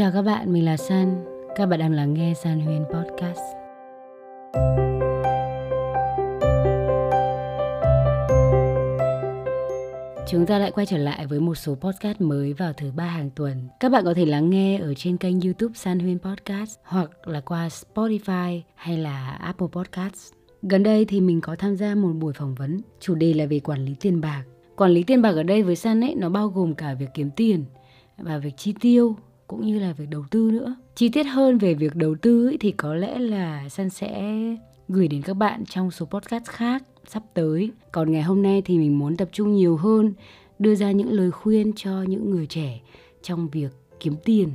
Chào các bạn, mình là San. Các bạn đang lắng nghe San Huyền Podcast. Chúng ta lại quay trở lại với một số podcast mới vào thứ ba hàng tuần. Các bạn có thể lắng nghe ở trên kênh YouTube San Huyền Podcast hoặc là qua Spotify hay là Apple Podcasts. Gần đây thì mình có tham gia một buổi phỏng vấn, chủ đề là về quản lý tiền bạc. Quản lý tiền bạc ở đây với San ấy nó bao gồm cả việc kiếm tiền và việc chi tiêu cũng như là việc đầu tư nữa. Chi tiết hơn về việc đầu tư ấy, thì có lẽ là San sẽ gửi đến các bạn trong số podcast khác sắp tới. Còn ngày hôm nay thì mình muốn tập trung nhiều hơn đưa ra những lời khuyên cho những người trẻ trong việc kiếm tiền.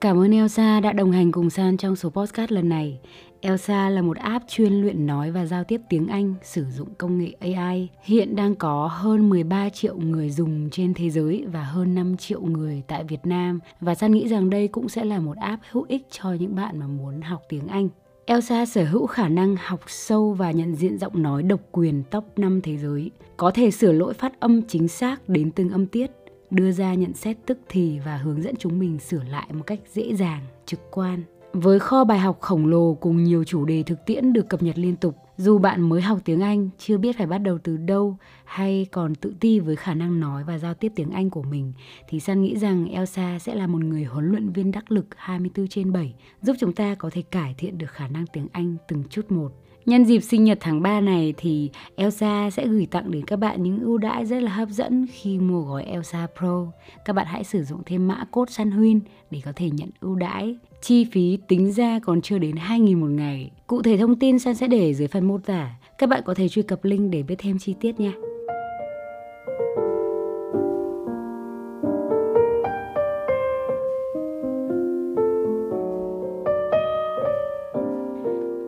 Cảm ơn Elsa đã đồng hành cùng San trong số podcast lần này. Elsa là một app chuyên luyện nói và giao tiếp tiếng Anh sử dụng công nghệ AI. Hiện đang có hơn 13 triệu người dùng trên thế giới và hơn 5 triệu người tại Việt Nam. Và San nghĩ rằng đây cũng sẽ là một app hữu ích cho những bạn mà muốn học tiếng Anh. Elsa sở hữu khả năng học sâu và nhận diện giọng nói độc quyền top 5 thế giới, có thể sửa lỗi phát âm chính xác đến từng âm tiết, đưa ra nhận xét tức thì và hướng dẫn chúng mình sửa lại một cách dễ dàng, trực quan. Với kho bài học khổng lồ cùng nhiều chủ đề thực tiễn được cập nhật liên tục, dù bạn mới học tiếng Anh, chưa biết phải bắt đầu từ đâu hay còn tự ti với khả năng nói và giao tiếp tiếng Anh của mình, thì San nghĩ rằng Elsa sẽ là một người huấn luyện viên đắc lực 24 trên 7, giúp chúng ta có thể cải thiện được khả năng tiếng Anh từng chút một. Nhân dịp sinh nhật tháng 3 này thì Elsa sẽ gửi tặng đến các bạn những ưu đãi rất là hấp dẫn khi mua gói Elsa Pro. Các bạn hãy sử dụng thêm mã code Huyên để có thể nhận ưu đãi. Chi phí tính ra còn chưa đến 2.000 một ngày. Cụ thể thông tin San sẽ để dưới phần mô tả. Các bạn có thể truy cập link để biết thêm chi tiết nha.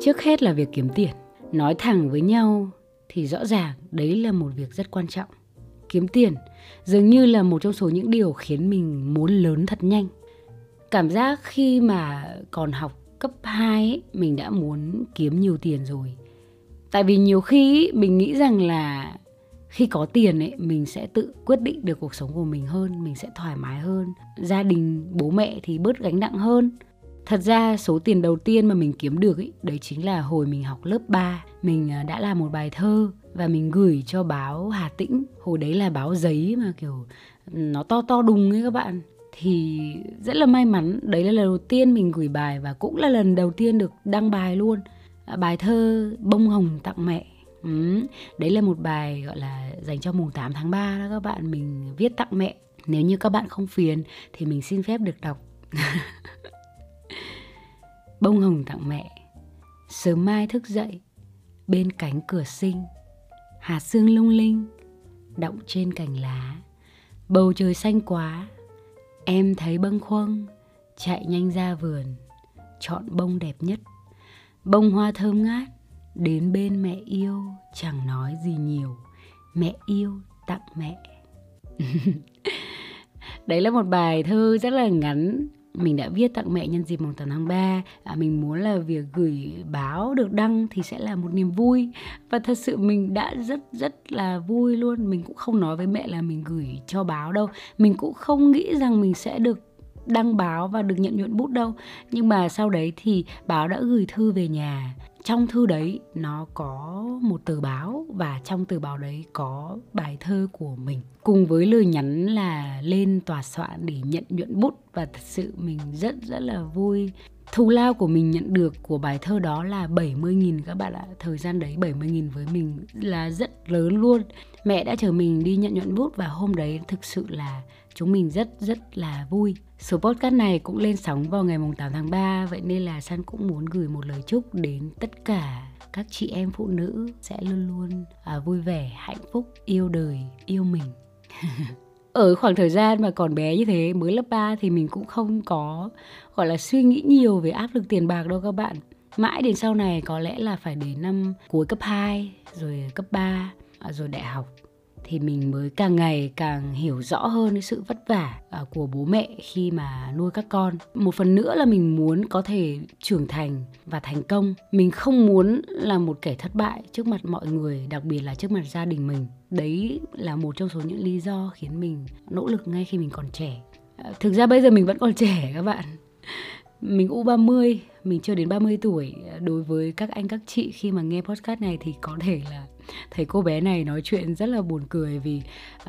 Trước hết là việc kiếm tiền. Nói thẳng với nhau thì rõ ràng đấy là một việc rất quan trọng. Kiếm tiền dường như là một trong số những điều khiến mình muốn lớn thật nhanh. Cảm giác khi mà còn học cấp 2 ấy, mình đã muốn kiếm nhiều tiền rồi. Tại vì nhiều khi mình nghĩ rằng là khi có tiền ấy mình sẽ tự quyết định được cuộc sống của mình hơn mình sẽ thoải mái hơn. Gia đình bố mẹ thì bớt gánh nặng hơn. Thật ra số tiền đầu tiên mà mình kiếm được ý, đấy chính là hồi mình học lớp 3, mình à, đã làm một bài thơ và mình gửi cho báo Hà Tĩnh. Hồi đấy là báo giấy mà kiểu nó to to đùng ấy các bạn. Thì rất là may mắn, đấy là lần đầu tiên mình gửi bài và cũng là lần đầu tiên được đăng bài luôn. À, bài thơ Bông Hồng tặng mẹ. Ừ, đấy là một bài gọi là dành cho mùng 8 tháng 3 đó các bạn, mình viết tặng mẹ. Nếu như các bạn không phiền thì mình xin phép được đọc. bông hồng tặng mẹ. Sớm mai thức dậy, bên cánh cửa sinh, hạt sương lung linh động trên cành lá. Bầu trời xanh quá, em thấy bâng khuâng, chạy nhanh ra vườn, chọn bông đẹp nhất. Bông hoa thơm ngát, đến bên mẹ yêu, chẳng nói gì nhiều, mẹ yêu tặng mẹ. Đấy là một bài thơ rất là ngắn mình đã viết tặng mẹ nhân dịp mùng 8 tháng 3 à, mình muốn là việc gửi báo được đăng thì sẽ là một niềm vui. Và thật sự mình đã rất rất là vui luôn. Mình cũng không nói với mẹ là mình gửi cho báo đâu. Mình cũng không nghĩ rằng mình sẽ được đăng báo và được nhận nhuận bút đâu. Nhưng mà sau đấy thì báo đã gửi thư về nhà trong thư đấy, nó có một tờ báo và trong tờ báo đấy có bài thơ của mình cùng với lời nhắn là lên tòa soạn để nhận nhuận bút và thật sự mình rất rất là vui Thù lao của mình nhận được của bài thơ đó là 70.000 các bạn ạ. Thời gian đấy 70.000 với mình là rất lớn luôn. Mẹ đã chở mình đi nhận nhuận bút và hôm đấy thực sự là chúng mình rất rất là vui. Số podcast này cũng lên sóng vào ngày 8 tháng 3 vậy nên là San cũng muốn gửi một lời chúc đến tất cả các chị em phụ nữ sẽ luôn luôn à, vui vẻ, hạnh phúc, yêu đời, yêu mình. ở khoảng thời gian mà còn bé như thế mới lớp 3 thì mình cũng không có gọi là suy nghĩ nhiều về áp lực tiền bạc đâu các bạn mãi đến sau này có lẽ là phải đến năm cuối cấp 2 rồi cấp 3 à, rồi đại học thì mình mới càng ngày càng hiểu rõ hơn cái sự vất vả à, của bố mẹ khi mà nuôi các con. Một phần nữa là mình muốn có thể trưởng thành và thành công. Mình không muốn là một kẻ thất bại trước mặt mọi người đặc biệt là trước mặt gia đình mình. Đấy là một trong số những lý do khiến mình nỗ lực ngay khi mình còn trẻ. À, thực ra bây giờ mình vẫn còn trẻ các bạn. Mình U30, mình chưa đến 30 tuổi. Đối với các anh các chị khi mà nghe podcast này thì có thể là thấy cô bé này nói chuyện rất là buồn cười vì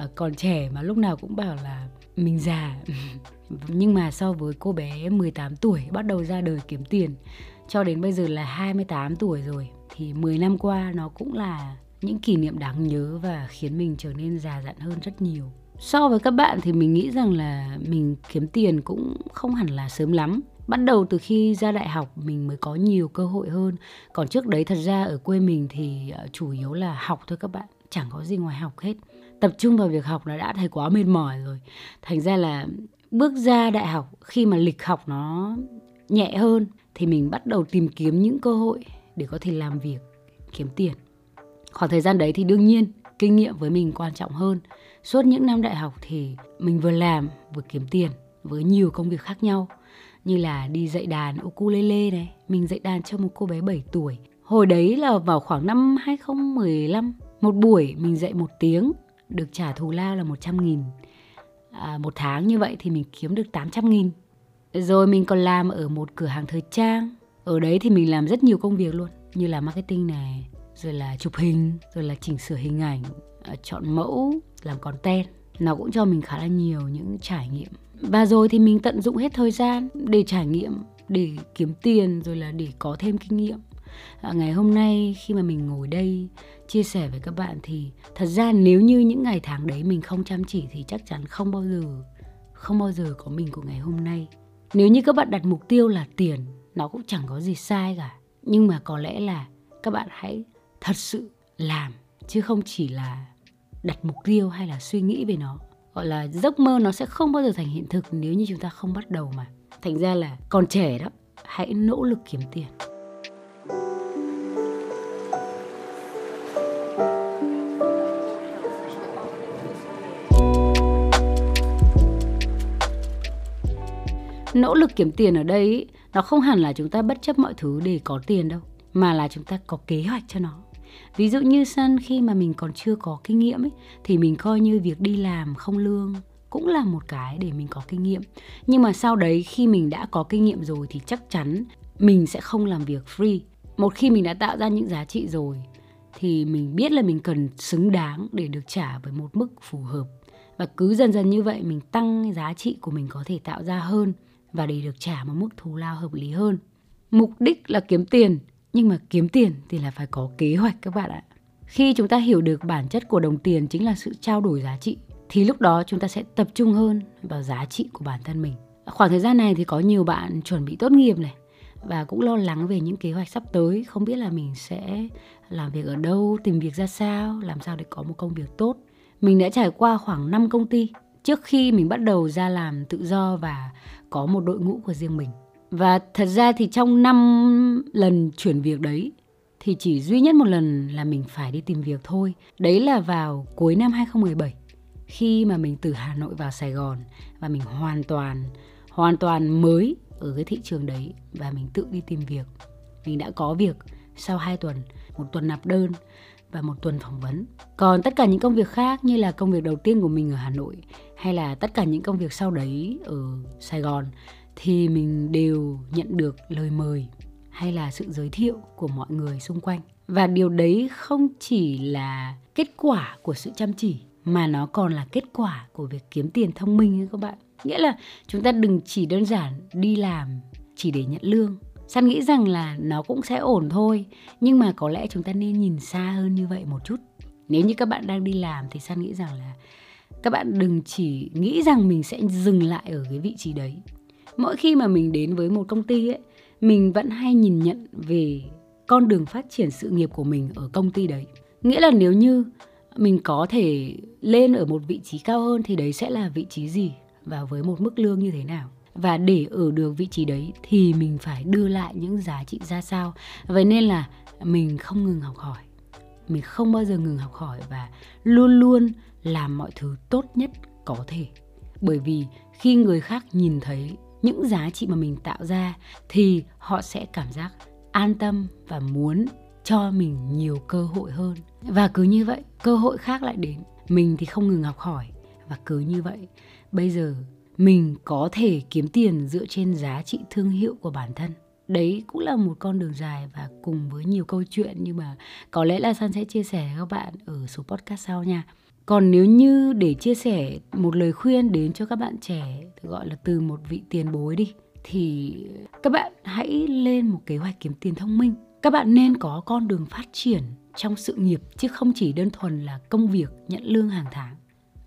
uh, còn trẻ mà lúc nào cũng bảo là mình già. Nhưng mà so với cô bé 18 tuổi bắt đầu ra đời kiếm tiền cho đến bây giờ là 28 tuổi rồi thì 10 năm qua nó cũng là những kỷ niệm đáng nhớ và khiến mình trở nên già dặn hơn rất nhiều so với các bạn thì mình nghĩ rằng là mình kiếm tiền cũng không hẳn là sớm lắm bắt đầu từ khi ra đại học, mình mới có nhiều cơ hội hơn. Còn trước đấy, thật ra ở quê mình thì ờ, chủ yếu là học thôi các bạn. Chẳng có gì ngoài học hết. Tập trung vào việc học là đã thấy quá mệt mỏi rồi. Thành ra là bước ra đại học, khi mà lịch học nó nhẹ hơn, thì mình bắt đầu tìm kiếm những cơ hội để có thể làm việc, kiếm tiền. Khoảng thời gian đấy thì đương nhiên, kinh nghiệm với mình quan trọng hơn. Suốt những năm đại học thì mình vừa làm, vừa kiếm tiền với nhiều công việc khác nhau như là đi dạy đàn ukulele này mình dạy đàn cho một cô bé 7 tuổi. Hồi đấy là vào khoảng năm 2015 một buổi mình dạy một tiếng được trả thù lao là 100 nghìn. À, một tháng như vậy thì mình kiếm được 800 nghìn. Rồi mình còn làm ở một cửa hàng thời trang. Ở đấy thì mình làm rất nhiều công việc luôn như là marketing này rồi là chụp hình rồi là chỉnh sửa hình ảnh à, chọn mẫu làm content. Nó cũng cho mình khá là nhiều những trải nghiệm và rồi thì mình tận dụng hết thời gian để trải nghiệm để kiếm tiền rồi là để có thêm kinh nghiệm. À, ngày hôm nay khi mà mình ngồi đây chia sẻ với các bạn thì thật ra nếu như những ngày tháng đấy mình không chăm chỉ thì chắc chắn không bao giờ không bao giờ có mình của ngày hôm nay. Nếu như các bạn đặt mục tiêu là tiền nó cũng chẳng có gì sai cả. Nhưng mà có lẽ là các bạn hãy thật sự làm chứ không chỉ là đặt mục tiêu hay là suy nghĩ về nó gọi là giấc mơ nó sẽ không bao giờ thành hiện thực nếu như chúng ta không bắt đầu mà. Thành ra là còn trẻ đó, hãy nỗ lực kiếm tiền. Nỗ lực kiếm tiền ở đây, nó không hẳn là chúng ta bất chấp mọi thứ để có tiền đâu, mà là chúng ta có kế hoạch cho nó ví dụ như sân khi mà mình còn chưa có kinh nghiệm ấy, thì mình coi như việc đi làm không lương cũng là một cái để mình có kinh nghiệm. Nhưng mà sau đấy khi mình đã có kinh nghiệm rồi thì chắc chắn mình sẽ không làm việc free. Một khi mình đã tạo ra những giá trị rồi thì mình biết là mình cần xứng đáng để được trả với một mức phù hợp. Và cứ dần dần như vậy mình tăng giá trị của mình có thể tạo ra hơn và để được trả một mức thù lao hợp lý hơn. Mục đích là kiếm tiền nhưng mà kiếm tiền thì là phải có kế hoạch các bạn ạ. Khi chúng ta hiểu được bản chất của đồng tiền chính là sự trao đổi giá trị, thì lúc đó chúng ta sẽ tập trung hơn vào giá trị của bản thân mình. Khoảng thời gian này thì có nhiều bạn chuẩn bị tốt nghiệp này và cũng lo lắng về những kế hoạch sắp tới, không biết là mình sẽ làm việc ở đâu, tìm việc ra sao, làm sao để có một công việc tốt. Mình đã trải qua khoảng 5 công ty trước khi mình bắt đầu ra làm tự do và có một đội ngũ của riêng mình và thật ra thì trong 5 lần chuyển việc đấy thì chỉ duy nhất một lần là mình phải đi tìm việc thôi. Đấy là vào cuối năm 2017 khi mà mình từ Hà Nội vào Sài Gòn và mình hoàn toàn hoàn toàn mới ở cái thị trường đấy và mình tự đi tìm việc. Mình đã có việc sau 2 tuần, một tuần nạp đơn và một tuần phỏng vấn. Còn tất cả những công việc khác như là công việc đầu tiên của mình ở Hà Nội hay là tất cả những công việc sau đấy ở Sài Gòn thì mình đều nhận được lời mời hay là sự giới thiệu của mọi người xung quanh. Và điều đấy không chỉ là kết quả của sự chăm chỉ, mà nó còn là kết quả của việc kiếm tiền thông minh ấy các bạn. Nghĩa là chúng ta đừng chỉ đơn giản đi làm chỉ để nhận lương. San nghĩ rằng là nó cũng sẽ ổn thôi, nhưng mà có lẽ chúng ta nên nhìn xa hơn như vậy một chút. Nếu như các bạn đang đi làm thì san nghĩ rằng là các bạn đừng chỉ nghĩ rằng mình sẽ dừng lại ở cái vị trí đấy mỗi khi mà mình đến với một công ty ấy, mình vẫn hay nhìn nhận về con đường phát triển sự nghiệp của mình ở công ty đấy. Nghĩa là nếu như mình có thể lên ở một vị trí cao hơn thì đấy sẽ là vị trí gì và với một mức lương như thế nào? Và để ở được vị trí đấy thì mình phải đưa lại những giá trị ra sao? Vậy nên là mình không ngừng học hỏi. Mình không bao giờ ngừng học hỏi và luôn luôn làm mọi thứ tốt nhất có thể. Bởi vì khi người khác nhìn thấy những giá trị mà mình tạo ra thì họ sẽ cảm giác an tâm và muốn cho mình nhiều cơ hội hơn. Và cứ như vậy, cơ hội khác lại đến. Mình thì không ngừng học hỏi. Và cứ như vậy, bây giờ mình có thể kiếm tiền dựa trên giá trị thương hiệu của bản thân. Đấy cũng là một con đường dài và cùng với nhiều câu chuyện nhưng mà có lẽ là san sẽ chia sẻ với các bạn ở số podcast sau nha còn nếu như để chia sẻ một lời khuyên đến cho các bạn trẻ gọi là từ một vị tiền bối đi, thì các bạn hãy lên một kế hoạch kiếm tiền thông minh. Các bạn nên có con đường phát triển trong sự nghiệp, chứ không chỉ đơn thuần là công việc, nhận lương hàng tháng.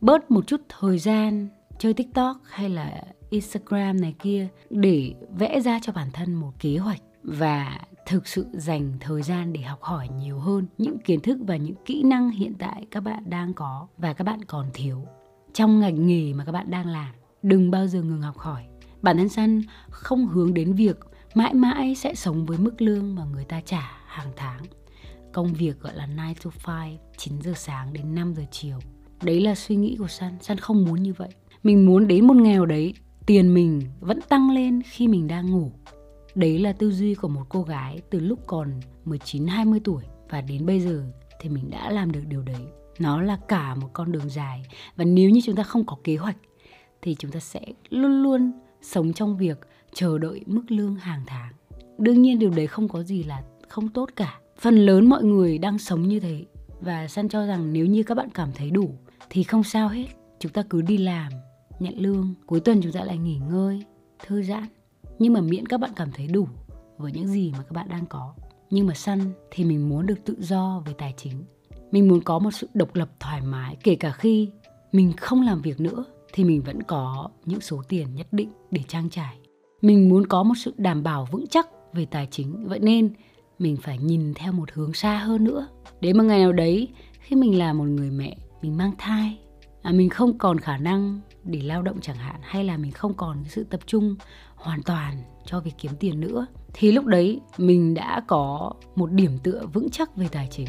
Bớt một chút thời gian chơi tiktok hay là instagram này kia để vẽ ra cho bản thân một kế hoạch và thực sự dành thời gian để học hỏi nhiều hơn những kiến thức và những kỹ năng hiện tại các bạn đang có và các bạn còn thiếu. Trong ngành nghề mà các bạn đang làm, đừng bao giờ ngừng học hỏi. Bản thân săn không hướng đến việc mãi mãi sẽ sống với mức lương mà người ta trả hàng tháng. Công việc gọi là 9 to 5 9 giờ sáng đến 5 giờ chiều. Đấy là suy nghĩ của San San không muốn như vậy. Mình muốn đến một nghèo đấy, tiền mình vẫn tăng lên khi mình đang ngủ đấy là tư duy của một cô gái từ lúc còn 19 20 tuổi. Và đến bây giờ thì mình đã làm được điều đấy. Nó là cả một con đường dài. Và nếu như chúng ta không có kế hoạch, thì chúng ta sẽ luôn luôn sống trong việc chờ đợi mức lương hàng tháng. Đương nhiên điều đấy không có gì là không tốt cả. Phần lớn mọi người đang sống như thế. Và san cho rằng nếu như các bạn cảm thấy đủ, thì không sao hết. Chúng ta cứ đi làm, nhận lương. Cuối tuần chúng ta lại nghỉ ngơi, thư giãn nhưng mà miễn các bạn cảm thấy đủ với những gì mà các bạn đang có. Nhưng mà săn thì mình muốn được tự do về tài chính. Mình muốn có một sự độc lập thoải mái. Kể cả khi mình không làm việc nữa thì mình vẫn có những số tiền nhất định để trang trải. Mình muốn có một sự đảm bảo vững chắc về tài chính. Vậy nên mình phải nhìn theo một hướng xa hơn nữa. Đến một ngày nào đấy khi mình là một người mẹ mình mang thai à, mình không còn khả năng để lao động chẳng hạn hay là mình không còn sự tập trung hoàn toàn cho việc kiếm tiền nữa. Thì lúc đấy mình đã có một điểm tựa vững chắc về tài chính.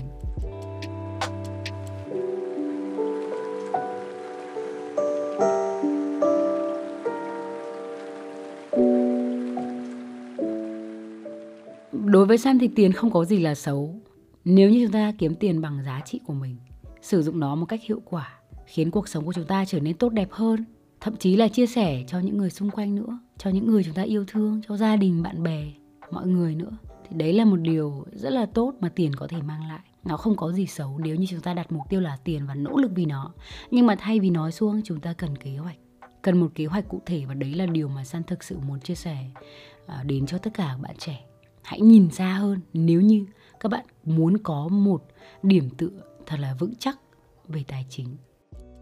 Đối với san thì tiền không có gì là xấu. Nếu như chúng ta kiếm tiền bằng giá trị của mình, sử dụng nó một cách hiệu quả, khiến cuộc sống của chúng ta trở nên tốt đẹp hơn thậm chí là chia sẻ cho những người xung quanh nữa, cho những người chúng ta yêu thương, cho gia đình, bạn bè, mọi người nữa. Thì đấy là một điều rất là tốt mà tiền có thể mang lại. Nó không có gì xấu nếu như chúng ta đặt mục tiêu là tiền và nỗ lực vì nó. Nhưng mà thay vì nói xuống chúng ta cần kế hoạch. Cần một kế hoạch cụ thể và đấy là điều mà san thực sự muốn chia sẻ à, đến cho tất cả các bạn trẻ. Hãy nhìn xa hơn, nếu như các bạn muốn có một điểm tựa thật là vững chắc về tài chính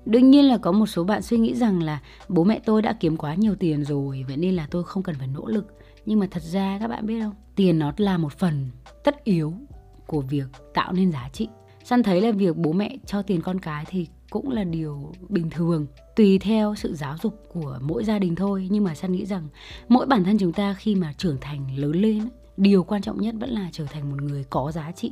đương nhiên là có một số bạn suy nghĩ rằng là bố mẹ tôi đã kiếm quá nhiều tiền rồi, vậy nên là tôi không cần phải nỗ lực. Nhưng mà thật ra các bạn biết không? Tiền nó là một phần tất yếu của việc tạo nên giá trị. Săn thấy là việc bố mẹ cho tiền con cái thì cũng là điều bình thường, tùy theo sự giáo dục của mỗi gia đình thôi. Nhưng mà săn nghĩ rằng mỗi bản thân chúng ta khi mà trưởng thành lớn lên, điều quan trọng nhất vẫn là trở thành một người có giá trị.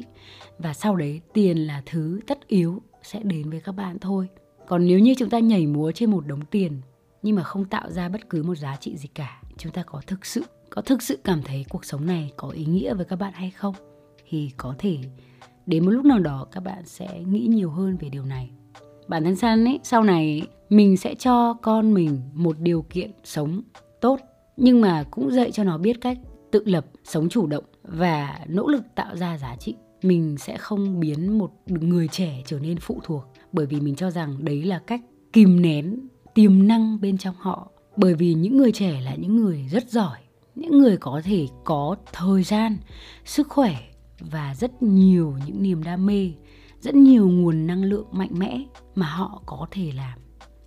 Và sau đấy tiền là thứ tất yếu sẽ đến với các bạn thôi còn nếu như chúng ta nhảy múa trên một đống tiền, nhưng mà không tạo ra bất cứ một giá trị gì cả, chúng ta có thực sự, có thực sự cảm thấy cuộc sống này có ý nghĩa với các bạn hay không? Thì có thể, đến một lúc nào đó các bạn sẽ nghĩ nhiều hơn về điều này. Bản thân san ấy, sau này mình sẽ cho con mình một điều kiện sống tốt, nhưng mà cũng dạy cho nó biết cách tự lập, sống chủ động và nỗ lực tạo ra giá trị mình sẽ không biến một người trẻ trở nên phụ thuộc. Bởi vì mình cho rằng đấy là cách kìm nén tiềm năng bên trong họ. Bởi vì những người trẻ là những người rất giỏi, những người có thể có thời gian, sức khỏe và rất nhiều những niềm đam mê, rất nhiều nguồn năng lượng mạnh mẽ mà họ có thể làm.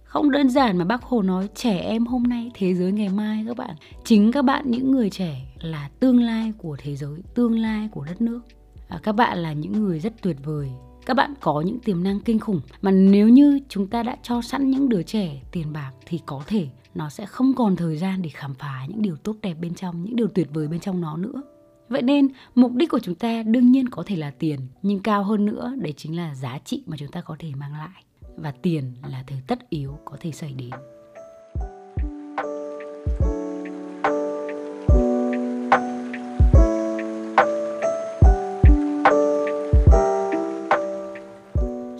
Không đơn giản mà bác hồ nói, trẻ em hôm nay, thế giới ngày mai các bạn. Chính các bạn, những người trẻ là tương lai của thế giới, tương lai của đất nước à, các bạn là những người rất tuyệt vời. Các bạn có những tiềm năng kinh khủng. Mà nếu như chúng ta đã cho sẵn những đứa trẻ tiền bạc thì có thể nó sẽ không còn thời gian để khám phá những điều tốt đẹp bên trong những điều tuyệt vời bên trong nó nữa. Vậy nên mục đích của chúng ta đương nhiên có thể là tiền nhưng cao hơn nữa đấy chính là giá trị mà chúng ta có thể mang lại. Và tiền là thứ tất yếu có thể xảy đến.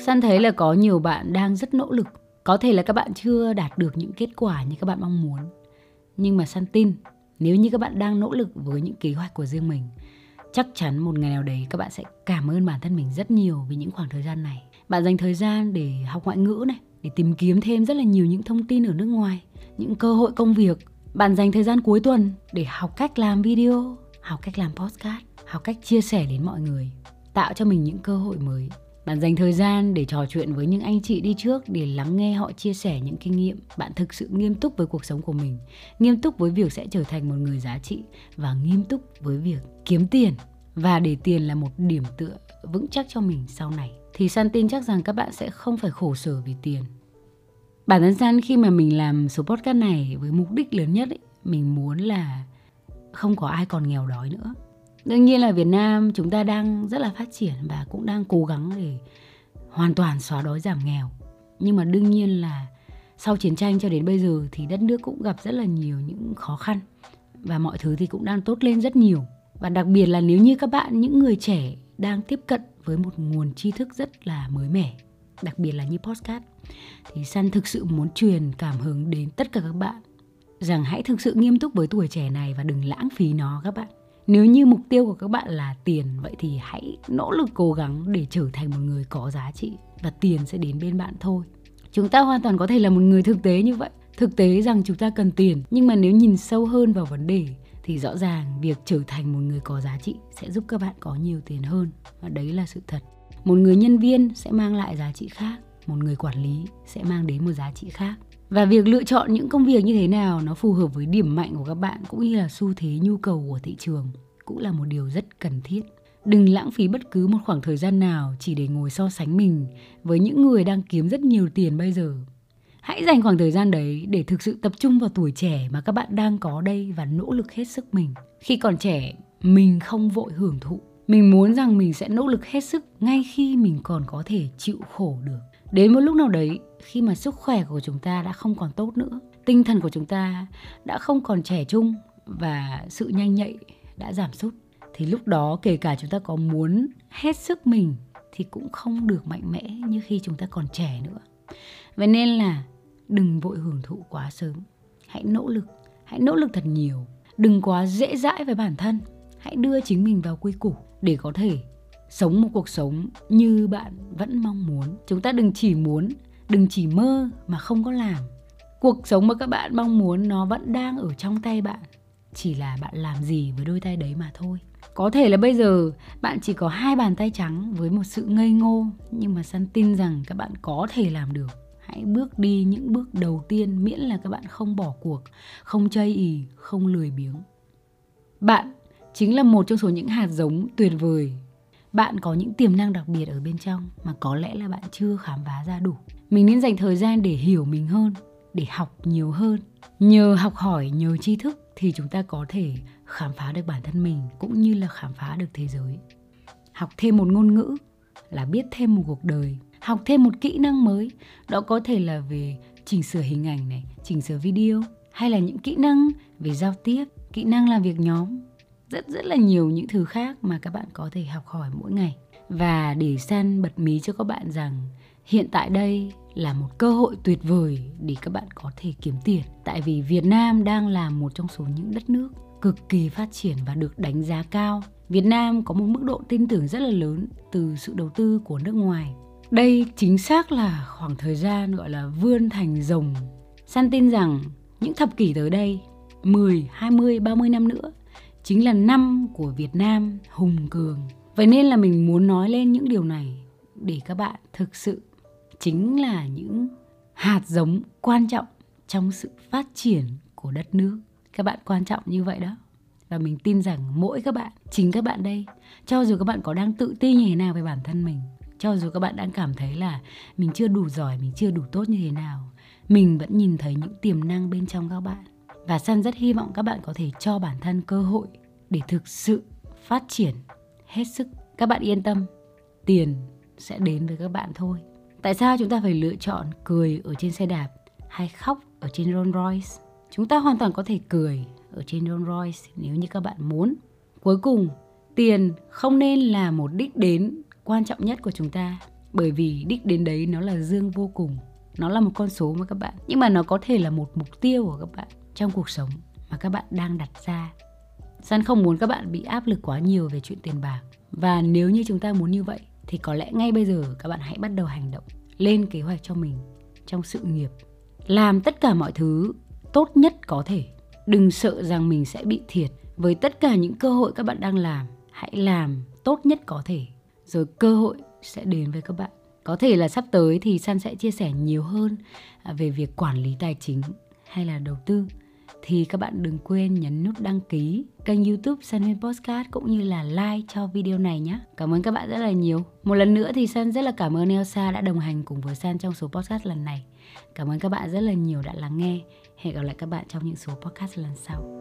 San thấy là có nhiều bạn đang rất nỗ lực Có thể là các bạn chưa đạt được những kết quả như các bạn mong muốn. Nhưng mà San tin, nếu như các bạn đang nỗ lực với những kế hoạch của riêng mình, chắc chắn một ngày nào đấy các bạn sẽ cảm ơn bản thân mình rất nhiều vì những khoảng thời gian này. Bạn dành thời gian để học ngoại ngữ này, để tìm kiếm thêm rất là nhiều những thông tin ở nước ngoài, những cơ hội công việc. Bạn dành thời gian cuối tuần để học cách làm video, học cách làm podcast, học cách chia sẻ đến mọi người, tạo cho mình những cơ hội mới bạn dành thời gian để trò chuyện với những anh chị đi trước để lắng nghe họ chia sẻ những kinh nghiệm. Bạn thực sự nghiêm túc với cuộc sống của mình, nghiêm túc với việc sẽ trở thành một người giá trị và nghiêm túc với việc kiếm tiền và để tiền là một điểm tựa vững chắc cho mình sau này. Thì San tin chắc rằng các bạn sẽ không phải khổ sở vì tiền. Bản thân San khi mà mình làm số podcast này với mục đích lớn nhất ấy, mình muốn là không có ai còn nghèo đói nữa đương nhiên là Việt Nam chúng ta đang rất là phát triển và cũng đang cố gắng để hoàn toàn xóa đói giảm nghèo. Nhưng mà đương nhiên là sau chiến tranh cho đến bây giờ thì đất nước cũng gặp rất là nhiều những khó khăn và mọi thứ thì cũng đang tốt lên rất nhiều. Và đặc biệt là nếu như các bạn, những người trẻ đang tiếp cận với một nguồn tri thức rất là mới mẻ, đặc biệt là như podcast, thì San thực sự muốn truyền cảm hứng đến tất cả các bạn rằng hãy thực sự nghiêm túc với tuổi trẻ này và đừng lãng phí nó các bạn nếu như mục tiêu của các bạn là tiền, vậy thì hãy nỗ lực cố gắng để trở thành một người có giá trị và tiền sẽ đến bên bạn thôi. Chúng ta hoàn toàn có thể là một người thực tế như vậy. Thực tế rằng chúng ta cần tiền, nhưng mà nếu nhìn sâu hơn vào vấn đề thì rõ ràng việc trở thành một người có giá trị sẽ giúp các bạn có nhiều tiền hơn. Và đấy là sự thật. Một người nhân viên sẽ mang lại giá trị khác, một người quản lý sẽ mang đến một giá trị khác và việc lựa chọn những công việc như thế nào nó phù hợp với điểm mạnh của các bạn cũng như là xu thế nhu cầu của thị trường cũng là một điều rất cần thiết. Đừng lãng phí bất cứ một khoảng thời gian nào chỉ để ngồi so sánh mình với những người đang kiếm rất nhiều tiền bây giờ. Hãy dành khoảng thời gian đấy để thực sự tập trung vào tuổi trẻ mà các bạn đang có đây và nỗ lực hết sức mình. Khi còn trẻ, mình không vội hưởng thụ. Mình muốn rằng mình sẽ nỗ lực hết sức ngay khi mình còn có thể chịu khổ được. Đến một lúc nào đấy khi mà sức khỏe của chúng ta đã không còn tốt nữa, tinh thần của chúng ta đã không còn trẻ trung và sự nhanh nhạy đã giảm sút, thì lúc đó kể cả chúng ta có muốn hết sức mình thì cũng không được mạnh mẽ như khi chúng ta còn trẻ nữa. Vậy nên là đừng vội hưởng thụ quá sớm. Hãy nỗ lực, hãy nỗ lực thật nhiều. Đừng quá dễ dãi với bản thân. Hãy đưa chính mình vào quy củ để có thể sống một cuộc sống như bạn vẫn mong muốn. Chúng ta đừng chỉ muốn đừng chỉ mơ mà không có làm. Cuộc sống mà các bạn mong muốn nó vẫn đang ở trong tay bạn. Chỉ là bạn làm gì với đôi tay đấy mà thôi. Có thể là bây giờ bạn chỉ có hai bàn tay trắng với một sự ngây ngô, nhưng mà san tin rằng các bạn có thể làm được. Hãy bước đi những bước đầu tiên miễn là các bạn không bỏ cuộc, không chây ì, không lười biếng. Bạn chính là một trong số những hạt giống tuyệt vời. Bạn có những tiềm năng đặc biệt ở bên trong mà có lẽ là bạn chưa khám phá ra đủ mình nên dành thời gian để hiểu mình hơn, để học nhiều hơn. Nhờ học hỏi, nhờ tri thức thì chúng ta có thể khám phá được bản thân mình cũng như là khám phá được thế giới. Học thêm một ngôn ngữ là biết thêm một cuộc đời. Học thêm một kỹ năng mới, đó có thể là về chỉnh sửa hình ảnh này, chỉnh sửa video, hay là những kỹ năng về giao tiếp, kỹ năng làm việc nhóm. Rất rất là nhiều những thứ khác mà các bạn có thể học hỏi mỗi ngày. Và để san bật mí cho các bạn rằng hiện tại đây là một cơ hội tuyệt vời để các bạn có thể kiếm tiền tại vì Việt Nam đang là một trong số những đất nước cực kỳ phát triển và được đánh giá cao. Việt Nam có một mức độ tin tưởng rất là lớn từ sự đầu tư của nước ngoài. Đây chính xác là khoảng thời gian gọi là vươn thành rồng. San tin rằng những thập kỷ tới đây, 10, 20, 30 năm nữa chính là năm của Việt Nam hùng cường. Vậy nên là mình muốn nói lên những điều này để các bạn thực sự chính là những hạt giống quan trọng trong sự phát triển của đất nước. Các bạn quan trọng như vậy đó. Và mình tin rằng mỗi các bạn, chính các bạn đây, cho dù các bạn có đang tự ti như thế nào về bản thân mình, cho dù các bạn đang cảm thấy là mình chưa đủ giỏi, mình chưa đủ tốt như thế nào, mình vẫn nhìn thấy những tiềm năng bên trong các bạn và San rất hy vọng các bạn có thể cho bản thân cơ hội để thực sự phát triển hết sức. Các bạn yên tâm, tiền sẽ đến với các bạn thôi. Tại sao chúng ta phải lựa chọn cười ở trên xe đạp hay khóc ở trên Rolls Royce? Chúng ta hoàn toàn có thể cười ở trên Rolls Royce nếu như các bạn muốn. Cuối cùng, tiền không nên là một đích đến quan trọng nhất của chúng ta bởi vì đích đến đấy nó là dương vô cùng nó là một con số mà các bạn nhưng mà nó có thể là một mục tiêu của các bạn trong cuộc sống mà các bạn đang đặt ra San không muốn các bạn bị áp lực quá nhiều về chuyện tiền bạc và nếu như chúng ta muốn như vậy thì có lẽ ngay bây giờ các bạn hãy bắt đầu hành động, lên kế hoạch cho mình trong sự nghiệp. Làm tất cả mọi thứ tốt nhất có thể. Đừng sợ rằng mình sẽ bị thiệt. Với tất cả những cơ hội các bạn đang làm, hãy làm tốt nhất có thể. Rồi cơ hội sẽ đến với các bạn. Có thể là sắp tới thì san sẽ chia sẻ nhiều hơn à, về việc quản lý tài chính hay là đầu tư thì các bạn đừng quên nhấn nút đăng ký kênh youtube Sunwin Huyên Postcard cũng như là like cho video này nhé. Cảm ơn các bạn rất là nhiều. Một lần nữa thì San rất là cảm ơn Elsa đã đồng hành cùng với San trong số podcast lần này. Cảm ơn các bạn rất là nhiều đã lắng nghe. Hẹn gặp lại các bạn trong những số podcast lần sau.